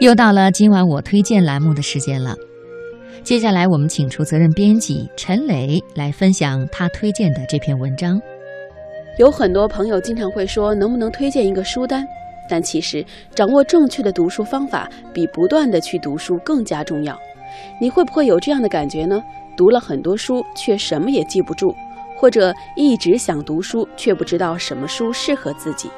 又到了今晚我推荐栏目的时间了。接下来我们请出责任编辑陈磊来分享他推荐的这篇文章。有很多朋友经常会说，能不能推荐一个书单？但其实，掌握正确的读书方法，比不断的去读书更加重要。你会不会有这样的感觉呢？读了很多书，却什么也记不住，或者一直想读书，却不知道什么书适合自己。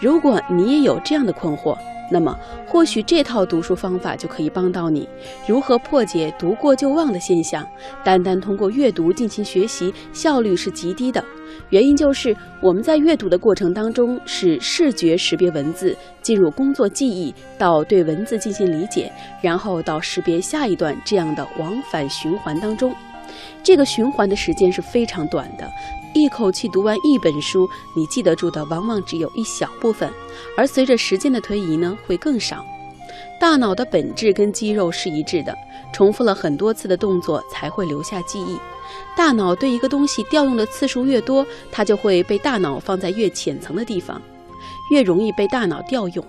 如果你也有这样的困惑，那么，或许这套读书方法就可以帮到你。如何破解读过就忘的现象？单单通过阅读进行学习，效率是极低的。原因就是我们在阅读的过程当中，是视觉识别文字，进入工作记忆，到对文字进行理解，然后到识别下一段这样的往返循环当中。这个循环的时间是非常短的。一口气读完一本书，你记得住的往往只有一小部分，而随着时间的推移呢，会更少。大脑的本质跟肌肉是一致的，重复了很多次的动作才会留下记忆。大脑对一个东西调用的次数越多，它就会被大脑放在越浅层的地方，越容易被大脑调用。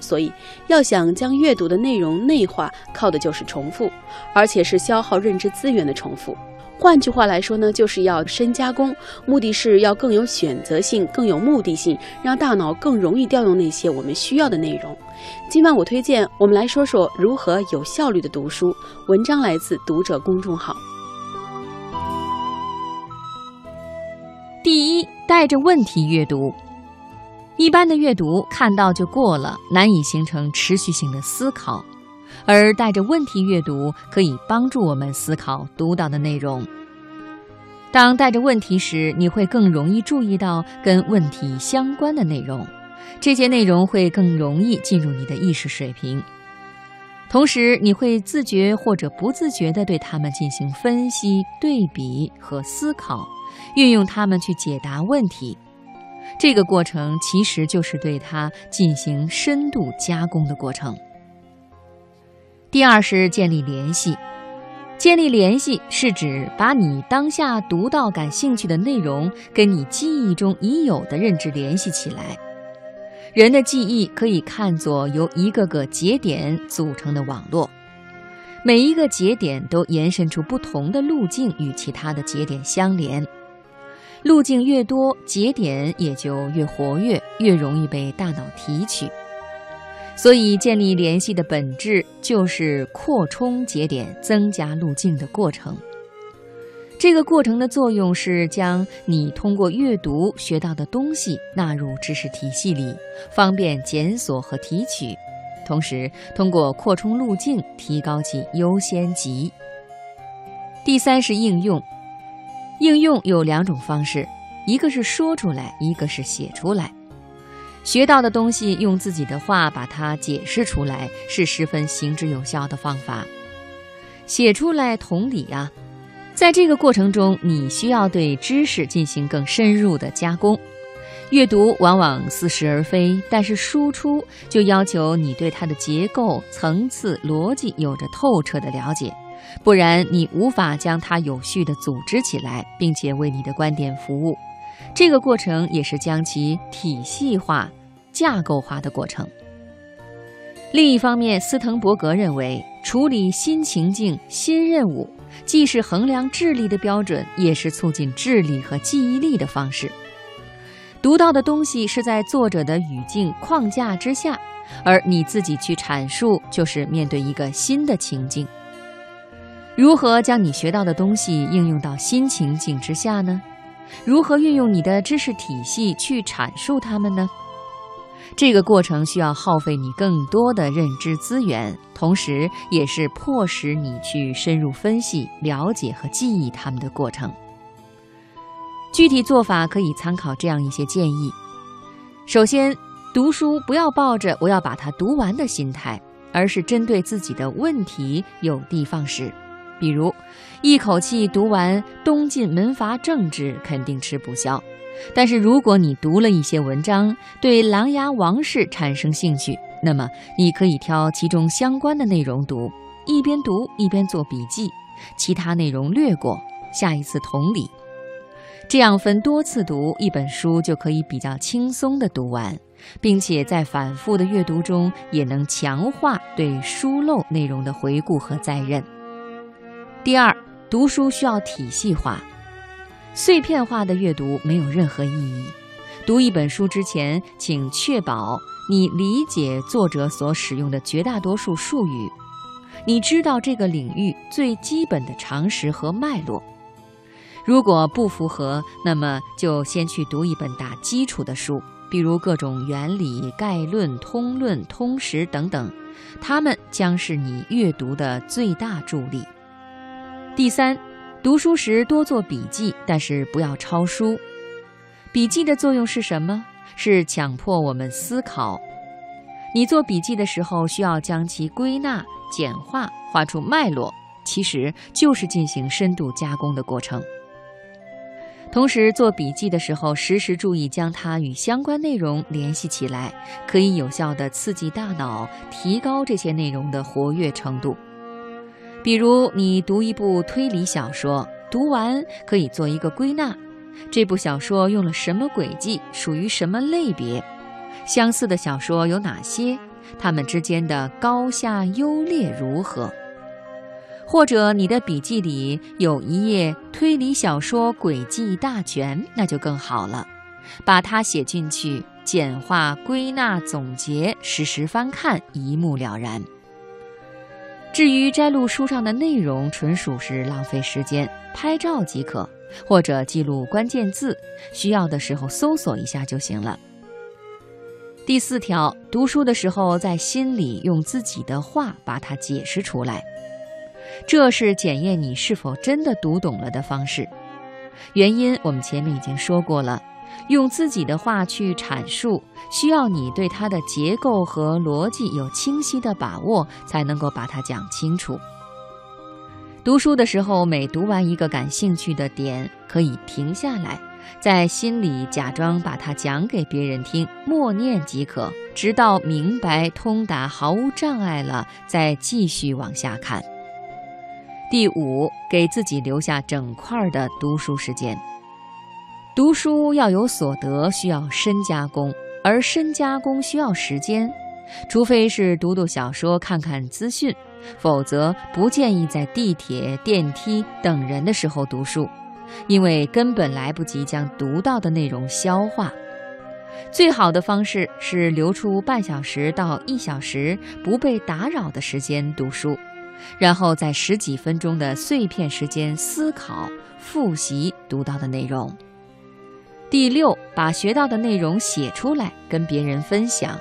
所以，要想将阅读的内容内化，靠的就是重复，而且是消耗认知资源的重复。换句话来说呢，就是要深加工，目的是要更有选择性、更有目的性，让大脑更容易调用那些我们需要的内容。今晚我推荐我们来说说如何有效率的读书。文章来自读者公众号。第一，带着问题阅读。一般的阅读看到就过了，难以形成持续性的思考。而带着问题阅读可以帮助我们思考读到的内容。当带着问题时，你会更容易注意到跟问题相关的内容，这些内容会更容易进入你的意识水平。同时，你会自觉或者不自觉地对它们进行分析、对比和思考，运用它们去解答问题。这个过程其实就是对它进行深度加工的过程。第二是建立联系，建立联系是指把你当下读到感兴趣的内容跟你记忆中已有的认知联系起来。人的记忆可以看作由一个个节点组成的网络，每一个节点都延伸出不同的路径与其他的节点相连，路径越多，节点也就越活跃，越容易被大脑提取。所以，建立联系的本质就是扩充节点、增加路径的过程。这个过程的作用是将你通过阅读学到的东西纳入知识体系里，方便检索和提取；同时，通过扩充路径提高其优先级。第三是应用，应用有两种方式，一个是说出来，一个是写出来。学到的东西，用自己的话把它解释出来，是十分行之有效的方法。写出来，同理啊，在这个过程中，你需要对知识进行更深入的加工。阅读往往似是而非，但是输出就要求你对它的结构、层次、逻辑有着透彻的了解，不然你无法将它有序地组织起来，并且为你的观点服务。这个过程也是将其体系化、架构化的过程。另一方面，斯滕伯格认为，处理新情境、新任务，既是衡量智力的标准，也是促进智力和记忆力的方式。读到的东西是在作者的语境框架之下，而你自己去阐述，就是面对一个新的情境。如何将你学到的东西应用到新情境之下呢？如何运用你的知识体系去阐述它们呢？这个过程需要耗费你更多的认知资源，同时也是迫使你去深入分析、了解和记忆它们的过程。具体做法可以参考这样一些建议：首先，读书不要抱着“我要把它读完”的心态，而是针对自己的问题有的放矢。比如，一口气读完东晋门阀政治肯定吃不消，但是如果你读了一些文章，对琅琊王氏产生兴趣，那么你可以挑其中相关的内容读，一边读一边做笔记，其他内容略过，下一次同理。这样分多次读一本书，就可以比较轻松地读完，并且在反复的阅读中也能强化对疏漏内容的回顾和再认。第二，读书需要体系化，碎片化的阅读没有任何意义。读一本书之前，请确保你理解作者所使用的绝大多数术语，你知道这个领域最基本的常识和脉络。如果不符合，那么就先去读一本打基础的书，比如各种原理、概论、通论、通识等等，它们将是你阅读的最大助力。第三，读书时多做笔记，但是不要抄书。笔记的作用是什么？是强迫我们思考。你做笔记的时候，需要将其归纳、简化、画出脉络，其实就是进行深度加工的过程。同时，做笔记的时候，时时注意将它与相关内容联系起来，可以有效地刺激大脑，提高这些内容的活跃程度。比如，你读一部推理小说，读完可以做一个归纳：这部小说用了什么轨迹，属于什么类别？相似的小说有哪些？它们之间的高下优劣如何？或者你的笔记里有一页推理小说轨迹大全，那就更好了。把它写进去，简化、归纳、总结，实时翻看，一目了然。至于摘录书上的内容，纯属是浪费时间，拍照即可，或者记录关键字，需要的时候搜索一下就行了。第四条，读书的时候在心里用自己的话把它解释出来。这是检验你是否真的读懂了的方式。原因我们前面已经说过了，用自己的话去阐述，需要你对它的结构和逻辑有清晰的把握，才能够把它讲清楚。读书的时候，每读完一个感兴趣的点，可以停下来，在心里假装把它讲给别人听，默念即可，直到明白通达、毫无障碍了，再继续往下看。第五，给自己留下整块的读书时间。读书要有所得，需要深加工，而深加工需要时间。除非是读读小说、看看资讯，否则不建议在地铁、电梯等人的时候读书，因为根本来不及将读到的内容消化。最好的方式是留出半小时到一小时不被打扰的时间读书。然后在十几分钟的碎片时间思考、复习读到的内容。第六，把学到的内容写出来，跟别人分享。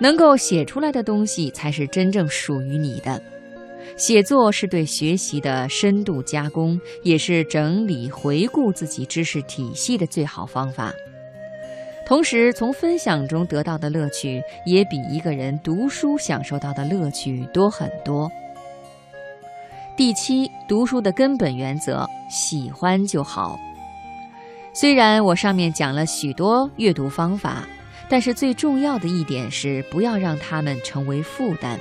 能够写出来的东西才是真正属于你的。写作是对学习的深度加工，也是整理回顾自己知识体系的最好方法。同时，从分享中得到的乐趣，也比一个人读书享受到的乐趣多很多。第七，读书的根本原则：喜欢就好。虽然我上面讲了许多阅读方法，但是最重要的一点是，不要让它们成为负担。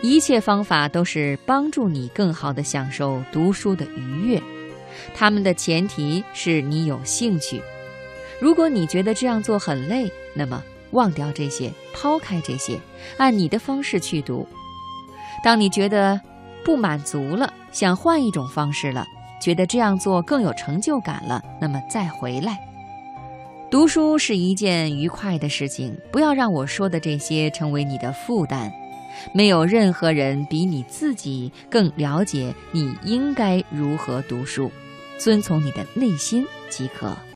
一切方法都是帮助你更好地享受读书的愉悦，他们的前提是你有兴趣。如果你觉得这样做很累，那么忘掉这些，抛开这些，按你的方式去读。当你觉得不满足了，想换一种方式了，觉得这样做更有成就感了，那么再回来。读书是一件愉快的事情，不要让我说的这些成为你的负担。没有任何人比你自己更了解你应该如何读书，遵从你的内心即可。